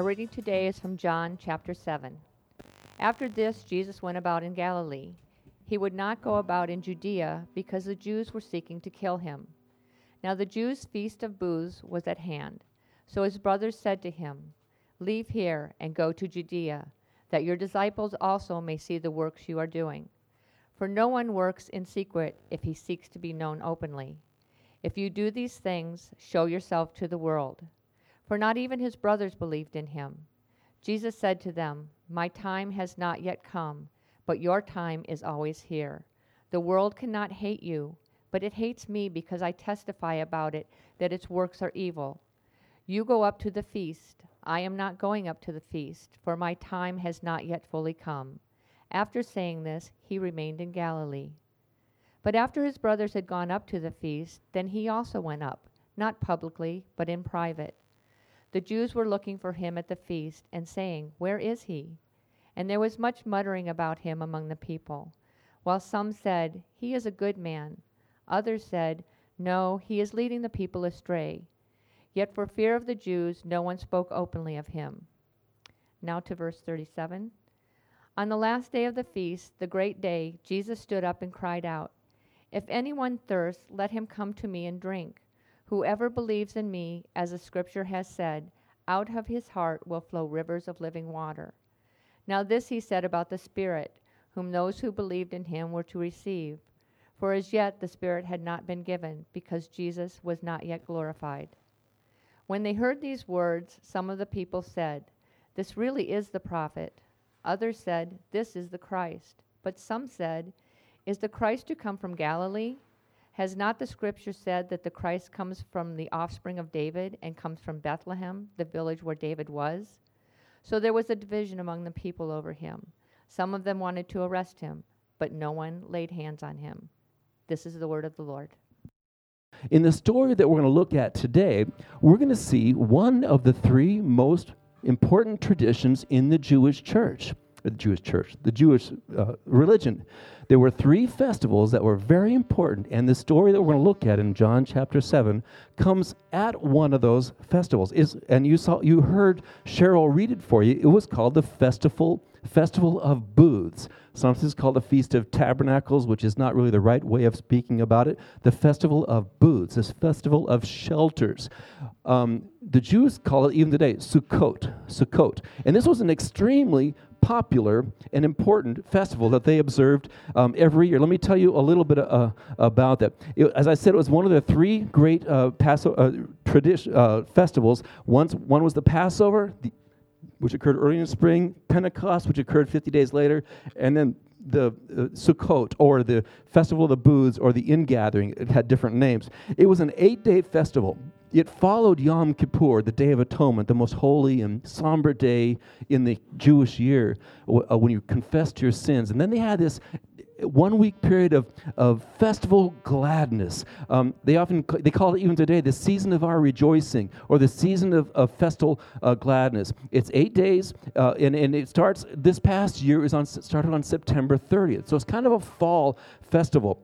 Our reading today is from John chapter 7. After this, Jesus went about in Galilee. He would not go about in Judea because the Jews were seeking to kill him. Now the Jews' feast of booths was at hand. So his brothers said to him, Leave here and go to Judea, that your disciples also may see the works you are doing. For no one works in secret if he seeks to be known openly. If you do these things, show yourself to the world for not even his brothers believed in him. Jesus said to them, My time has not yet come, but your time is always here. The world cannot hate you, but it hates me because I testify about it that its works are evil. You go up to the feast. I am not going up to the feast, for my time has not yet fully come. After saying this, he remained in Galilee. But after his brothers had gone up to the feast, then he also went up, not publicly, but in private. The Jews were looking for him at the feast, and saying, Where is he? And there was much muttering about him among the people. While some said, He is a good man. Others said, No, he is leading the people astray. Yet for fear of the Jews, no one spoke openly of him. Now to verse 37. On the last day of the feast, the great day, Jesus stood up and cried out, If anyone thirsts, let him come to me and drink. Whoever believes in me, as the scripture has said, out of his heart will flow rivers of living water. Now, this he said about the Spirit, whom those who believed in him were to receive. For as yet the Spirit had not been given, because Jesus was not yet glorified. When they heard these words, some of the people said, This really is the prophet. Others said, This is the Christ. But some said, Is the Christ to come from Galilee? Has not the scripture said that the Christ comes from the offspring of David and comes from Bethlehem, the village where David was? So there was a division among the people over him. Some of them wanted to arrest him, but no one laid hands on him. This is the word of the Lord. In the story that we're going to look at today, we're going to see one of the three most important traditions in the Jewish church, the Jewish church, the Jewish uh, religion. There were three festivals that were very important, and the story that we're going to look at in John chapter 7 comes at one of those festivals. Is, and you, saw, you heard Cheryl read it for you. It was called the Festival, Festival of Booths. Sometimes it's called the Feast of Tabernacles, which is not really the right way of speaking about it. The Festival of Booths, this festival of shelters. Um, the Jews call it even today Sukkot. Sukkot. And this was an extremely popular and important festival that they observed um, every year. Let me tell you a little bit uh, about that. It, as I said, it was one of the three great uh, Paso- uh, tradition, uh, festivals. Once, one was the Passover, the, which occurred early in the spring, Pentecost, which occurred 50 days later, and then the uh, Sukkot or the Festival of the Booths or the Ingathering. It had different names. It was an eight day festival. It followed Yom Kippur, the Day of Atonement, the most holy and somber day in the Jewish year uh, when you confessed your sins. And then they had this one week period of, of festival gladness. Um, they often they call it even today the season of our rejoicing or the season of, of festival uh, gladness. It's eight days, uh, and, and it starts this past year is on started on September 30th. So it's kind of a fall festival.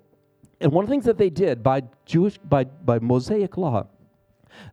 And one of the things that they did by Jewish by, by Mosaic law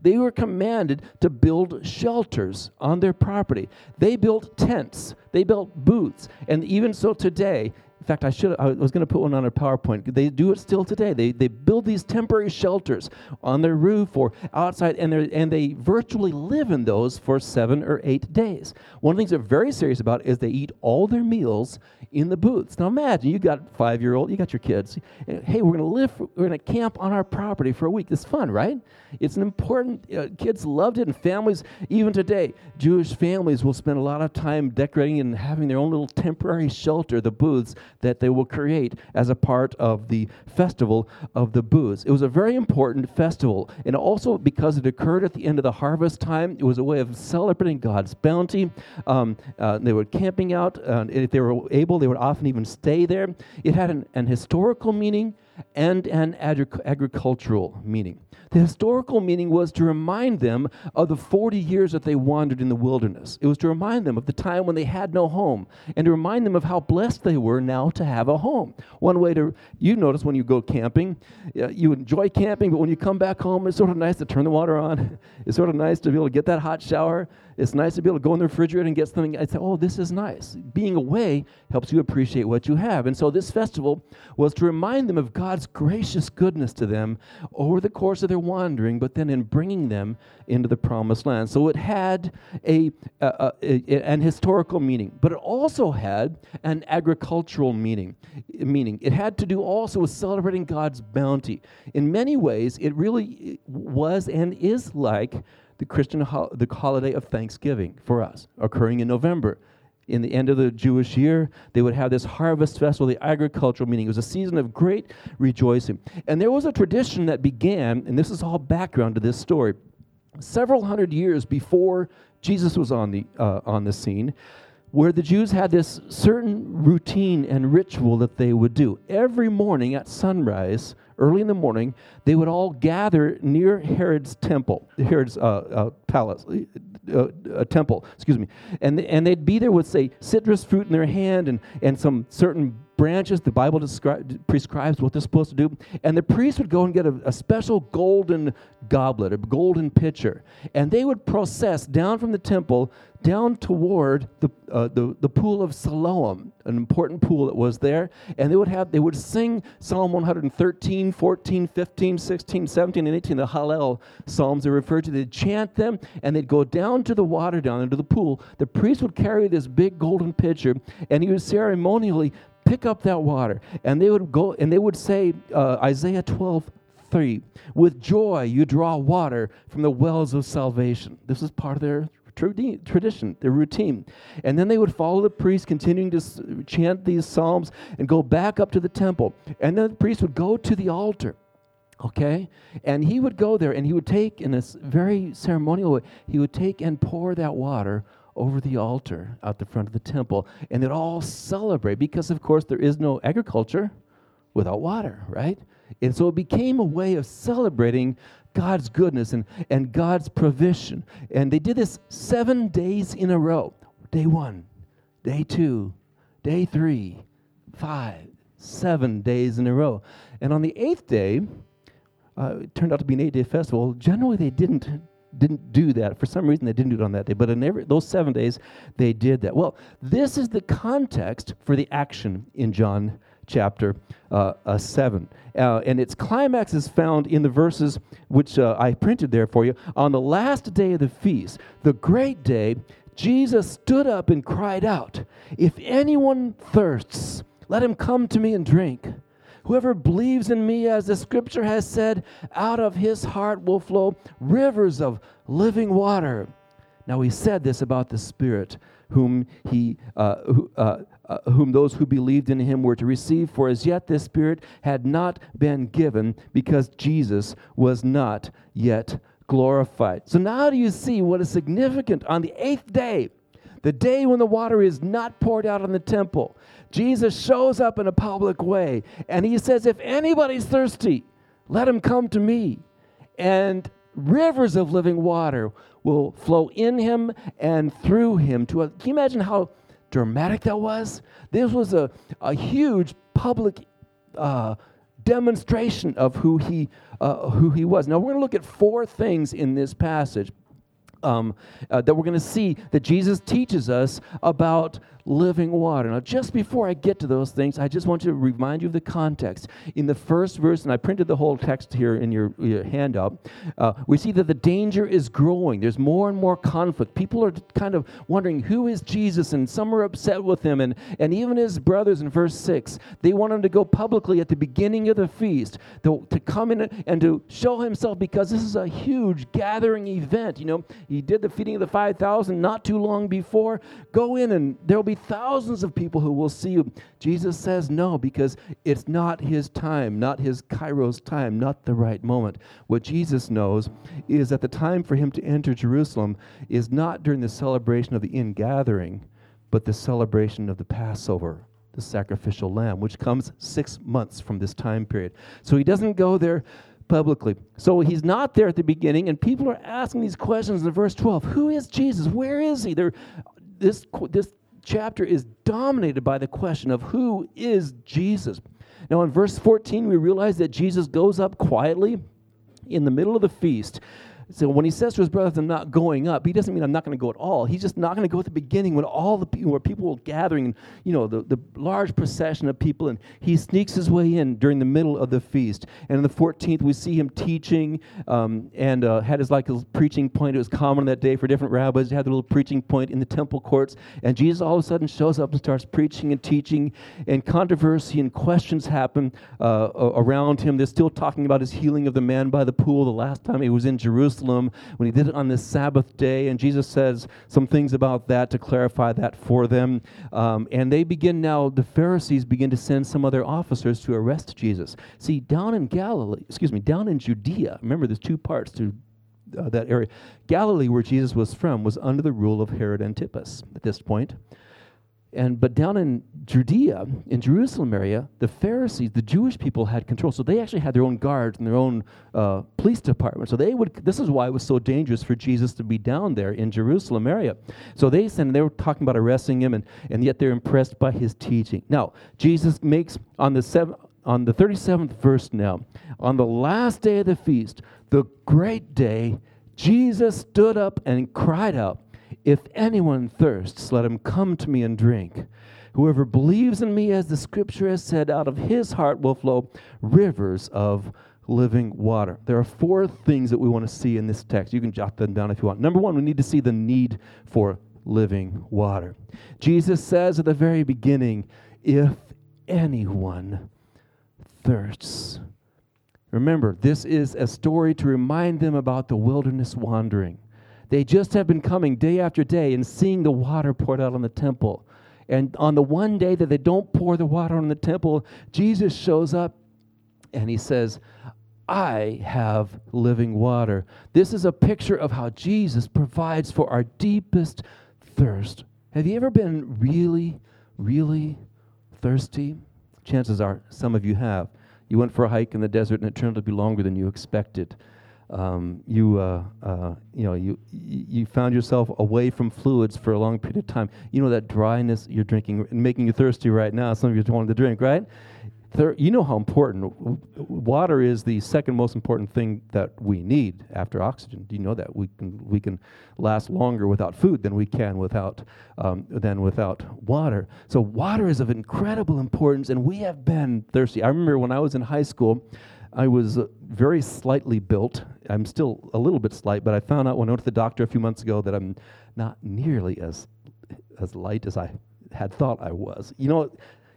they were commanded to build shelters on their property. They built tents, they built booths, and even so today, in fact, I should I was going to put one on a PowerPoint. They do it still today. They, they build these temporary shelters on their roof or outside, and, and they virtually live in those for seven or eight days. One of the things they're very serious about is they eat all their meals in the booths. Now imagine you got five year old, you got your kids. Hey, we're going to live, we're going to camp on our property for a week. It's fun, right? It's an important. Uh, kids loved it, and families even today, Jewish families will spend a lot of time decorating and having their own little temporary shelter, the booths that they will create as a part of the festival of the booths. It was a very important festival, and also because it occurred at the end of the harvest time, it was a way of celebrating God's bounty. Um, uh, they were camping out, uh, if they were able, they would often even stay there. It had an, an historical meaning and an agricultural meaning. The historical meaning was to remind them of the 40 years that they wandered in the wilderness. It was to remind them of the time when they had no home and to remind them of how blessed they were now to have a home. One way to, you notice when you go camping, you enjoy camping, but when you come back home, it's sort of nice to turn the water on. It's sort of nice to be able to get that hot shower. It's nice to be able to go in the refrigerator and get something. I say, oh, this is nice. Being away helps you appreciate what you have. And so this festival was to remind them of God's gracious goodness to them over the course of their wandering, but then in bringing them into the promised land. So it had a, a, a, an historical meaning, but it also had an agricultural meaning. Meaning it had to do also with celebrating God's bounty. In many ways, it really was and is like the Christian ho- the holiday of Thanksgiving for us, occurring in November. In the end of the Jewish year, they would have this harvest festival, the agricultural meaning. It was a season of great rejoicing. And there was a tradition that began, and this is all background to this story, several hundred years before Jesus was on the, uh, on the scene, where the Jews had this certain routine and ritual that they would do. Every morning at sunrise, early in the morning, they would all gather near Herod's temple, Herod's uh, uh, palace, uh, uh, temple, excuse me. And, and they'd be there with, say, citrus fruit in their hand and, and some certain branches. The Bible descri- prescribes what they're supposed to do. And the priest would go and get a, a special golden goblet, a golden pitcher. And they would process down from the temple down toward the, uh, the, the pool of Siloam, an important pool that was there. And they would have, they would sing Psalm 113, 14, 15, 16, 17, and 18, the Hallel Psalms they referred to. They'd chant them and they'd go down to the water, down into the pool. The priest would carry this big golden pitcher and he would ceremonially pick up that water. And they would go and they would say, uh, Isaiah 12, 3, with joy you draw water from the wells of salvation. This is part of their tradition, their routine. And then they would follow the priest, continuing to chant these psalms and go back up to the temple. And then the priest would go to the altar. Okay? And he would go there and he would take, in this very ceremonial way, he would take and pour that water over the altar out the front of the temple. And they'd all celebrate because, of course, there is no agriculture without water, right? And so it became a way of celebrating God's goodness and, and God's provision. And they did this seven days in a row day one, day two, day three, five, seven days in a row. And on the eighth day, uh, it turned out to be an eight day festival. Generally, they didn't didn't do that. For some reason, they didn't do it on that day. But in every, those seven days, they did that. Well, this is the context for the action in John chapter uh, uh, 7. Uh, and its climax is found in the verses which uh, I printed there for you. On the last day of the feast, the great day, Jesus stood up and cried out, If anyone thirsts, let him come to me and drink. Whoever believes in me, as the scripture has said, out of his heart will flow rivers of living water. Now, he said this about the Spirit, whom, he, uh, who, uh, uh, whom those who believed in him were to receive, for as yet this Spirit had not been given because Jesus was not yet glorified. So now do you see what is significant on the eighth day, the day when the water is not poured out on the temple? Jesus shows up in a public way and he says, If anybody's thirsty, let him come to me. And rivers of living water will flow in him and through him. To a, can you imagine how dramatic that was? This was a, a huge public uh, demonstration of who he, uh, who he was. Now, we're going to look at four things in this passage um, uh, that we're going to see that Jesus teaches us about living water. Now, just before I get to those things, I just want to remind you of the context. In the first verse, and I printed the whole text here in your, your handout, uh, we see that the danger is growing. There's more and more conflict. People are kind of wondering who is Jesus, and some are upset with him. And, and even his brothers in verse 6, they want him to go publicly at the beginning of the feast to, to come in and to show himself because this is a huge gathering event. You know, he did the feeding of the 5,000 not too long before. Go in, and there will be thousands of people who will see you. Jesus says no, because it's not his time, not his kairos time, not the right moment. What Jesus knows is that the time for him to enter Jerusalem is not during the celebration of the ingathering, but the celebration of the Passover the sacrificial lamb, which comes six months from this time period. So he doesn't go there publicly. So he's not there at the beginning, and people are asking these questions in verse 12 Who is Jesus? Where is he? This, this chapter is dominated by the question of who is Jesus. Now, in verse 14, we realize that Jesus goes up quietly in the middle of the feast so when he says to his brothers, I'm not going up, he doesn't mean I'm not going to go at all. He's just not going to go at the beginning when all the people, where people were gathering, you know, the, the large procession of people, and he sneaks his way in during the middle of the feast. And in the 14th, we see him teaching um, and uh, had his like his preaching point. It was common that day for different rabbis to have their little preaching point in the temple courts. And Jesus all of a sudden shows up and starts preaching and teaching, and controversy and questions happen uh, around him. They're still talking about his healing of the man by the pool the last time he was in Jerusalem. Jerusalem when he did it on this Sabbath day. And Jesus says some things about that to clarify that for them. Um, and they begin now, the Pharisees begin to send some other officers to arrest Jesus. See, down in Galilee, excuse me, down in Judea, remember there's two parts to uh, that area. Galilee, where Jesus was from, was under the rule of Herod Antipas at this point. And but down in Judea, in Jerusalem area, the Pharisees, the Jewish people, had control. So they actually had their own guards and their own uh, police department. So they would. This is why it was so dangerous for Jesus to be down there in Jerusalem area. So they sent. They were talking about arresting him, and and yet they're impressed by his teaching. Now Jesus makes on the seven, on the thirty seventh verse. Now on the last day of the feast, the great day, Jesus stood up and cried out. If anyone thirsts, let him come to me and drink. Whoever believes in me, as the scripture has said, out of his heart will flow rivers of living water. There are four things that we want to see in this text. You can jot them down if you want. Number one, we need to see the need for living water. Jesus says at the very beginning, if anyone thirsts. Remember, this is a story to remind them about the wilderness wandering. They just have been coming day after day and seeing the water poured out on the temple. And on the one day that they don't pour the water on the temple, Jesus shows up and he says, I have living water. This is a picture of how Jesus provides for our deepest thirst. Have you ever been really, really thirsty? Chances are some of you have. You went for a hike in the desert and it turned out to be longer than you expected um, you, uh, uh, you know, you, you found yourself away from fluids for a long period of time. You know that dryness you're drinking, making you thirsty right now. Some of you wanting to drink, right? Thir- you know how important water is. The second most important thing that we need after oxygen. Do you know that we can we can last longer without food than we can without um, than without water. So water is of incredible importance, and we have been thirsty. I remember when I was in high school. I was uh, very slightly built. I'm still a little bit slight, but I found out when I went to the doctor a few months ago that I'm not nearly as as light as I had thought I was. You know,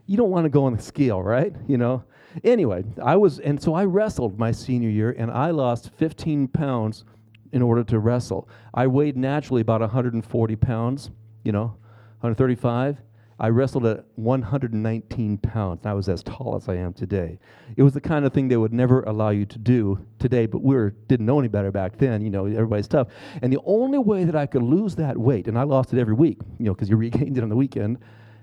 you don't want to go on the scale, right? You know. Anyway, I was, and so I wrestled my senior year, and I lost 15 pounds in order to wrestle. I weighed naturally about 140 pounds. You know, 135. I wrestled at 119 pounds. I was as tall as I am today. It was the kind of thing they would never allow you to do today, but we were, didn't know any better back then. You know, everybody's tough. And the only way that I could lose that weight, and I lost it every week, you know, because you regained it on the weekend.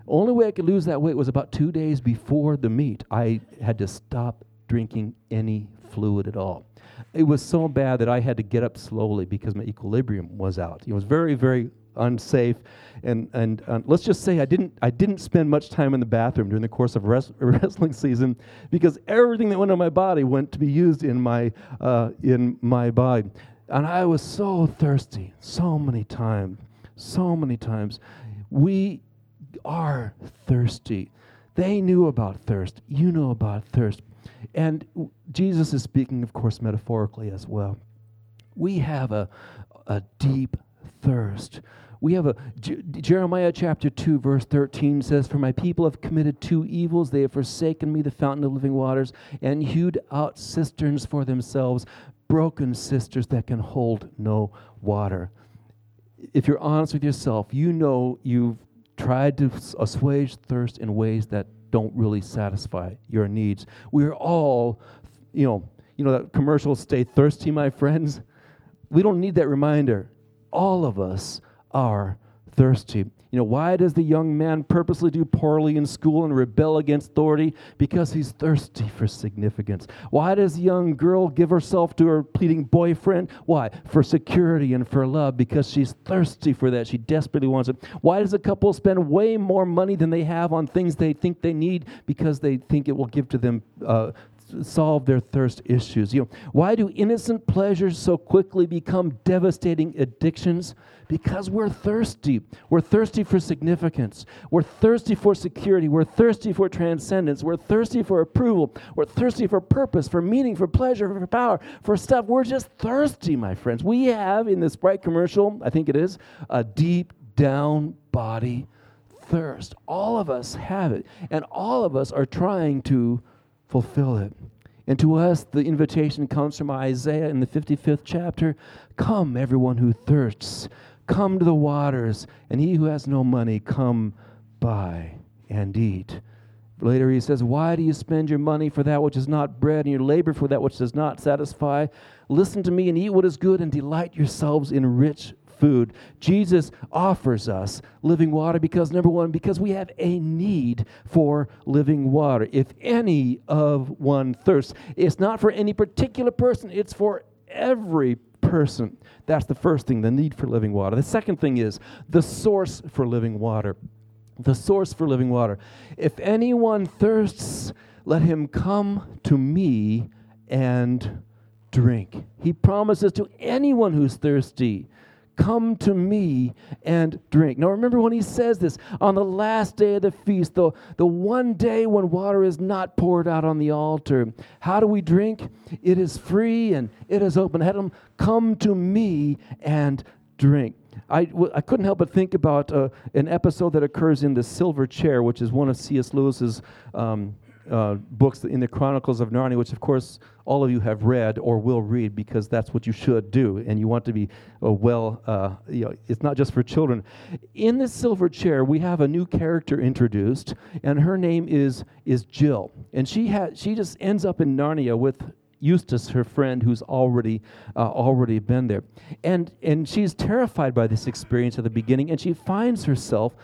Only way I could lose that weight was about two days before the meet. I had to stop drinking any fluid at all. It was so bad that I had to get up slowly because my equilibrium was out. It was very, very unsafe. And, and uh, let's just say I didn't, I didn't spend much time in the bathroom during the course of res- wrestling season because everything that went on my body went to be used in my, uh, in my body. And I was so thirsty so many times, so many times. We are thirsty. They knew about thirst. You know about thirst. And Jesus is speaking, of course, metaphorically as well. We have a, a deep thirst. We have a Jeremiah chapter 2 verse 13 says for my people have committed two evils. They have forsaken me the fountain of living waters and hewed out cisterns for themselves broken cisterns that can hold no water. If you're honest with yourself you know you've tried to assuage thirst in ways that don't really satisfy your needs. We're all you know you know that commercial stay thirsty my friends. We don't need that reminder. All of us are thirsty. You know, why does the young man purposely do poorly in school and rebel against authority? Because he's thirsty for significance. Why does the young girl give herself to her pleading boyfriend? Why? For security and for love, because she's thirsty for that. She desperately wants it. Why does a couple spend way more money than they have on things they think they need? Because they think it will give to them uh, solve their thirst issues. You know, why do innocent pleasures so quickly become devastating addictions? Because we're thirsty. We're thirsty for significance. We're thirsty for security. We're thirsty for transcendence. We're thirsty for approval. We're thirsty for purpose, for meaning, for pleasure, for power, for stuff. We're just thirsty, my friends. We have in this bright commercial, I think it is, a deep down body thirst. All of us have it, and all of us are trying to fulfill it. And to us, the invitation comes from Isaiah in the 55th chapter Come, everyone who thirsts, come to the waters, and he who has no money, come buy and eat. Later he says, Why do you spend your money for that which is not bread, and your labor for that which does not satisfy? Listen to me and eat what is good, and delight yourselves in rich food. Jesus offers us living water because, number one, because we have a need for living water. If any of one thirsts, it's not for any particular person, it's for every person. That's the first thing, the need for living water. The second thing is the source for living water. The source for living water. If anyone thirsts, let him come to me and drink. He promises to anyone who's thirsty Come to me and drink. Now, remember when he says this on the last day of the feast, the, the one day when water is not poured out on the altar. How do we drink? It is free and it is open. Let them come to me and drink. I, w- I couldn't help but think about uh, an episode that occurs in The Silver Chair, which is one of C.S. Lewis's um, uh, books in the Chronicles of Narnia, which of course all of you have read or will read because that's what you should do, and you want to be uh, well. Uh, you know, it's not just for children. In the silver chair, we have a new character introduced, and her name is is Jill, and she had she just ends up in Narnia with Eustace, her friend, who's already uh, already been there, and and she's terrified by this experience at the beginning, and she finds herself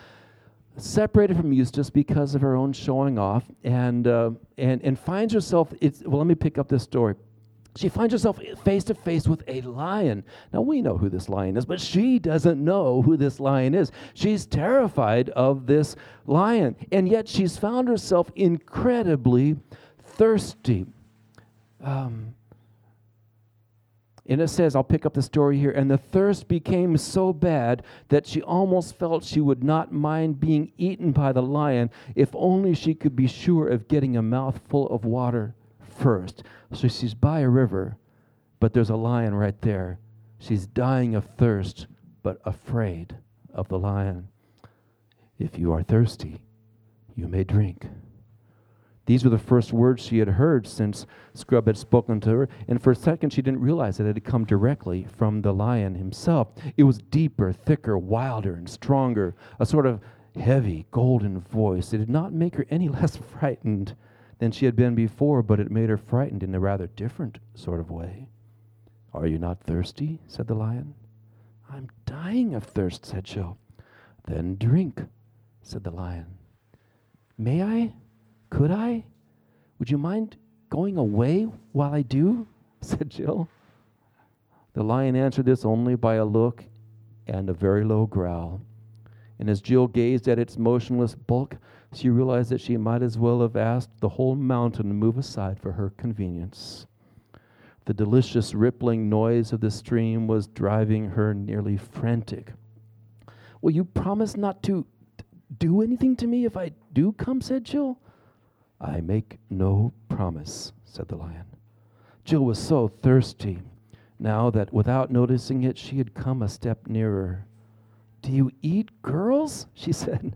separated from Eustace because of her own showing off, and uh, and and finds herself. It's well. Let me pick up this story. She finds herself face to face with a lion. Now we know who this lion is, but she doesn't know who this lion is. She's terrified of this lion, and yet she's found herself incredibly thirsty. Um, and it says, I'll pick up the story here. And the thirst became so bad that she almost felt she would not mind being eaten by the lion if only she could be sure of getting a mouthful of water first. So she's by a river, but there's a lion right there. She's dying of thirst, but afraid of the lion. If you are thirsty, you may drink. These were the first words she had heard since Scrubb had spoken to her, and for a second she didn't realize that it had come directly from the lion himself. It was deeper, thicker, wilder, and stronger, a sort of heavy, golden voice. It did not make her any less frightened than she had been before, but it made her frightened in a rather different sort of way. Are you not thirsty? said the lion. I'm dying of thirst, said Jill. Then drink, said the lion. May I? Could I? Would you mind going away while I do? said Jill. The lion answered this only by a look and a very low growl. And as Jill gazed at its motionless bulk, she realized that she might as well have asked the whole mountain to move aside for her convenience. The delicious rippling noise of the stream was driving her nearly frantic. Will you promise not to do anything to me if I do come? said Jill. I make no promise, said the lion. Jill was so thirsty now that without noticing it, she had come a step nearer. Do you eat girls? she said.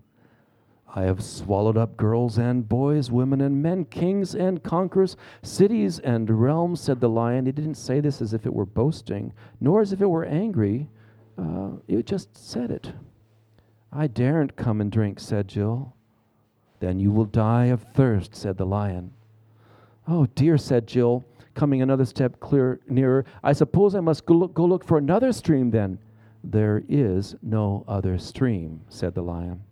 I have swallowed up girls and boys, women and men, kings and conquerors, cities and realms, said the lion. He didn't say this as if it were boasting, nor as if it were angry. Uh, just said it. I daren't come and drink, said Jill. Then you will die of thirst, said the lion. Oh, dear, said Jill, coming another step clear, nearer. I suppose I must go look, go look for another stream then. There is no other stream, said the lion.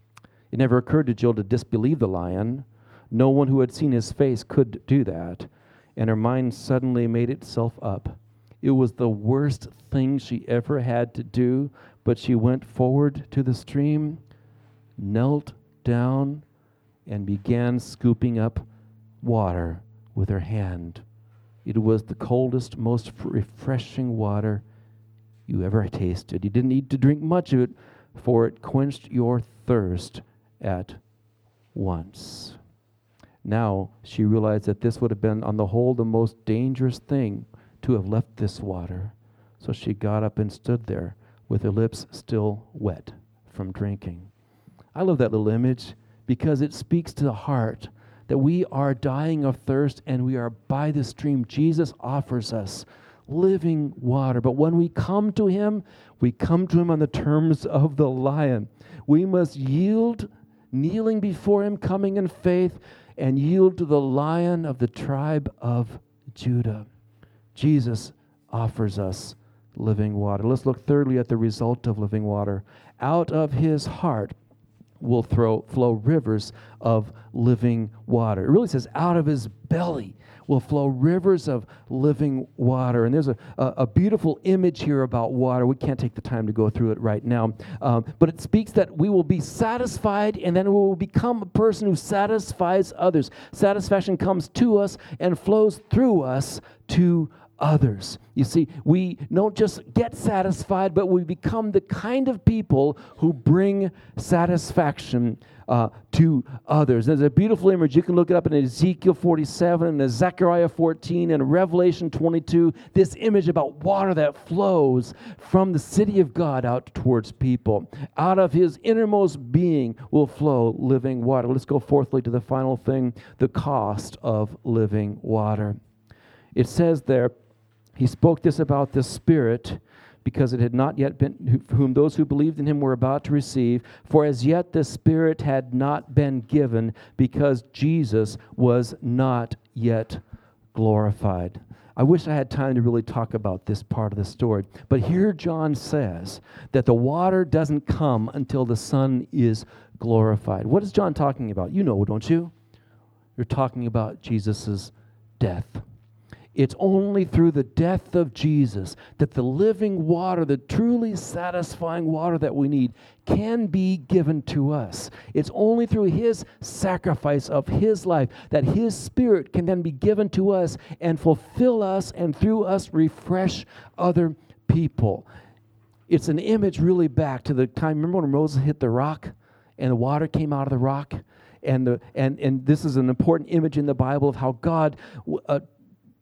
It never occurred to Jill to disbelieve the lion. No one who had seen his face could do that, and her mind suddenly made itself up. It was the worst thing she ever had to do, but she went forward to the stream, knelt down, and began scooping up water with her hand. It was the coldest, most refreshing water you ever tasted. You didn't need to drink much of it, for it quenched your thirst at once. Now she realized that this would have been, on the whole, the most dangerous thing to have left this water. So she got up and stood there with her lips still wet from drinking. I love that little image because it speaks to the heart that we are dying of thirst and we are by the stream. Jesus offers us living water. But when we come to him, we come to him on the terms of the lion. We must yield, kneeling before him, coming in faith, and yield to the lion of the tribe of Judah. Jesus offers us living water. Let's look thirdly at the result of living water. Out of his heart will throw, flow rivers of living water. It really says, out of his belly will flow rivers of living water. And there's a, a, a, beautiful image here about water. We can't take the time to go through it right now. Um, but it speaks that we will be satisfied and then we will become a person who satisfies others. Satisfaction comes to us and flows through us to others. You see, we don't just get satisfied, but we become the kind of people who bring satisfaction uh, to others. There's a beautiful image. You can look it up in Ezekiel 47 and Zechariah 14 and Revelation 22. This image about water that flows from the city of God out towards people. Out of his innermost being will flow living water. Let's go fourthly to the final thing the cost of living water. It says there, he spoke this about the Spirit because it had not yet been, whom those who believed in him were about to receive. For as yet the Spirit had not been given because Jesus was not yet glorified. I wish I had time to really talk about this part of the story. But here John says that the water doesn't come until the Son is glorified. What is John talking about? You know, don't you? You're talking about Jesus' death. It's only through the death of Jesus that the living water, the truly satisfying water that we need, can be given to us. It's only through His sacrifice of His life that His Spirit can then be given to us and fulfill us and through us refresh other people. It's an image really back to the time, remember when Moses hit the rock and the water came out of the rock? and the and and this is an important image in the Bible of how God uh,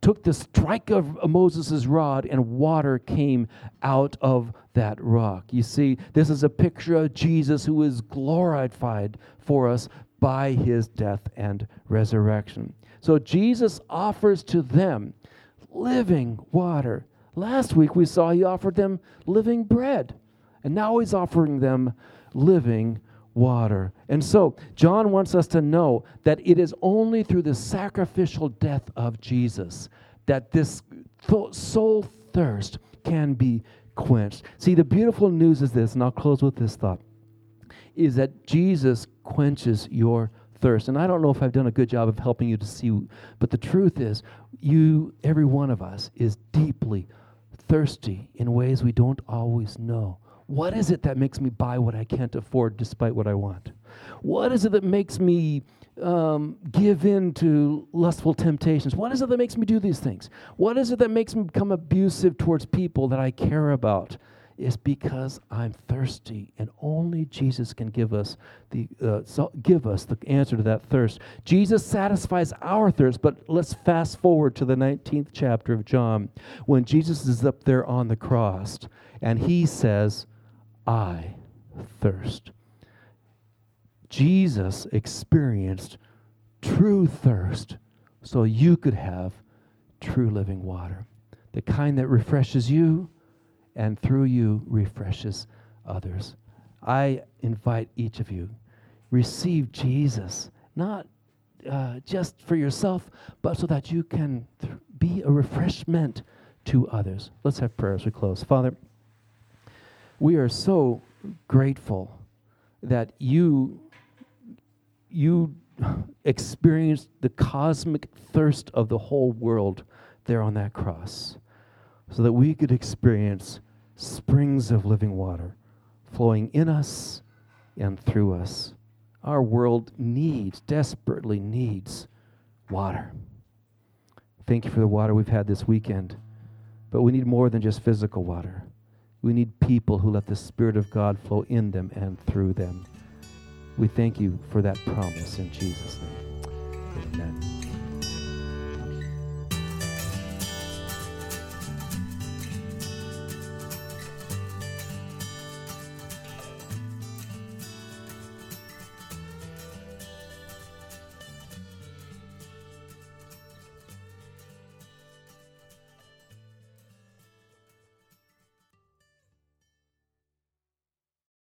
took the strike of Moses' rod, and water came out of that rock. You see, this is a picture of Jesus who is glorified for us by his death and resurrection. So Jesus offers to them living water. Last week we saw he offered them living bread, and now he's offering them living water. And so, John wants us to know that it is only through the sacrificial death of Jesus that this th- soul thirst can be quenched. See, the beautiful news is this, and I'll close with this thought, is that Jesus quenches your thirst. And I don't know if I've done a good job of helping you to see, but the truth is, you, every one of us, is deeply thirsty in ways we don't always know. What is it that makes me buy what I can't afford despite what I want? What is it that makes me um, give in to lustful temptations? What is it that makes me do these things? What is it that makes me become abusive towards people that I care about? Is because I'm thirsty, and only Jesus can give us the uh, so give us the answer to that thirst. Jesus satisfies our thirst, but let's fast forward to the 19th chapter of John when Jesus is up there on the cross, and he says, I thirst. Jesus experienced true thirst so you could have true living water. The kind that refreshes you and through you refreshes others. I invite each of you, receive Jesus, not uh, just for yourself, but so that you can th- be a refreshment to others. Let's have prayer as we close. Father, we are so grateful that you you experienced the cosmic thirst of the whole world there on that cross so that we could experience springs of living water flowing in us and through us. Our world needs, desperately needs, water. Thank you for the water we've had this weekend. But we need more than just physical water. We need people who let the Spirit of God flow in them and through them. We thank you for that promise in Jesus' name. Amen.